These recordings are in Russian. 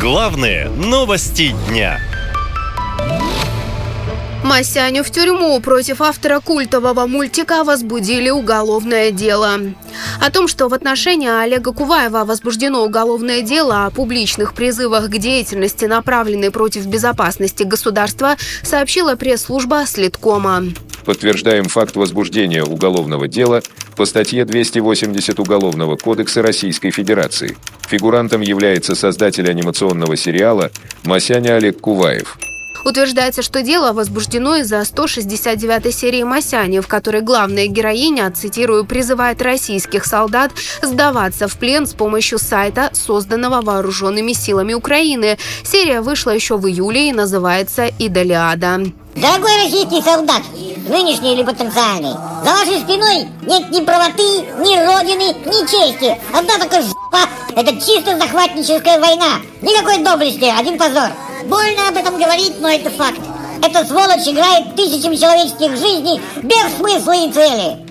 Главные новости дня. Масяню в тюрьму против автора культового мультика возбудили уголовное дело. О том, что в отношении Олега Куваева возбуждено уголовное дело о публичных призывах к деятельности, направленной против безопасности государства, сообщила пресс-служба Следкома. Подтверждаем факт возбуждения уголовного дела по статье 280 Уголовного кодекса Российской Федерации. Фигурантом является создатель анимационного сериала Масяня Олег Куваев. Утверждается, что дело возбуждено из-за 169 серии «Масяни», в которой главная героиня, цитирую, призывает российских солдат сдаваться в плен с помощью сайта, созданного вооруженными силами Украины. Серия вышла еще в июле и называется «Идолиада». Дорогой российский солдат, нынешний или потенциальный, за вашей спиной нет ни правоты, ни родины, ни чести. Одна только жопа. Это чисто захватническая война. Никакой доблести, один позор. Больно об этом говорить, но это факт. Эта сволочь играет тысячами человеческих жизней без смысла и цели.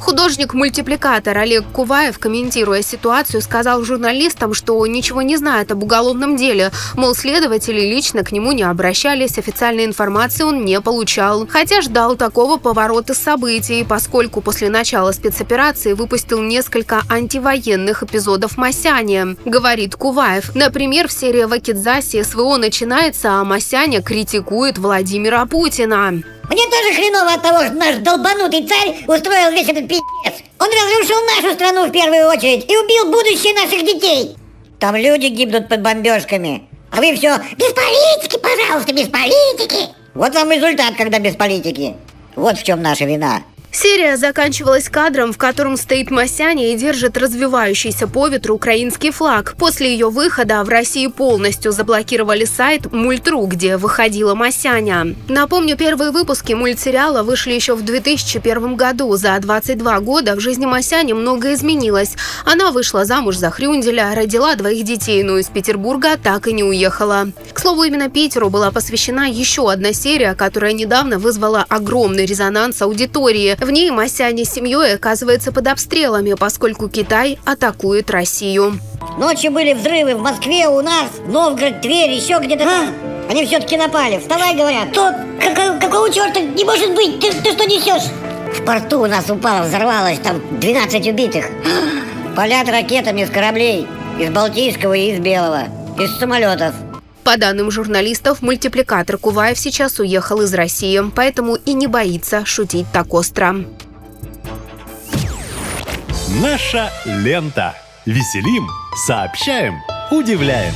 Художник-мультипликатор Олег Куваев, комментируя ситуацию, сказал журналистам, что ничего не знает об уголовном деле. Мол, следователи лично к нему не обращались, официальной информации он не получал. Хотя ждал такого поворота событий, поскольку после начала спецоперации выпустил несколько антивоенных эпизодов Масяне. Говорит Куваев. Например, в серии Вакидзаси СВО начинается, а Масяня критикует Владимира Путина. Мне тоже хреново от того, что наш долбанутый царь устроил весь этот пиздец. Он разрушил нашу страну в первую очередь и убил будущее наших детей. Там люди гибнут под бомбежками. А вы все, без политики, пожалуйста, без политики. Вот вам результат, когда без политики. Вот в чем наша вина. Серия заканчивалась кадром, в котором стоит Масяня и держит развивающийся по ветру украинский флаг. После ее выхода в России полностью заблокировали сайт Мультру, где выходила Масяня. Напомню, первые выпуски мультсериала вышли еще в 2001 году. За 22 года в жизни Масяни многое изменилось. Она вышла замуж за Хрюнделя, родила двоих детей, но из Петербурга так и не уехала. К слову, именно Питеру была посвящена еще одна серия, которая недавно вызвала огромный резонанс аудитории. В ней Масяня с семьей оказывается под обстрелами, поскольку Китай атакует Россию. Ночью были взрывы в Москве, у нас, Новгород, Тверь, еще где-то там. Они все-таки напали. Вставай, говорят. То, как, какого черта? Не может быть. Ты, ты что несешь? В порту у нас упало, взорвалось, там 12 убитых. Полят ракетами с кораблей. Из Балтийского и из Белого. Из самолетов. По данным журналистов, мультипликатор Куваев сейчас уехал из России, поэтому и не боится шутить так остро. Наша лента. Веселим, сообщаем, удивляем.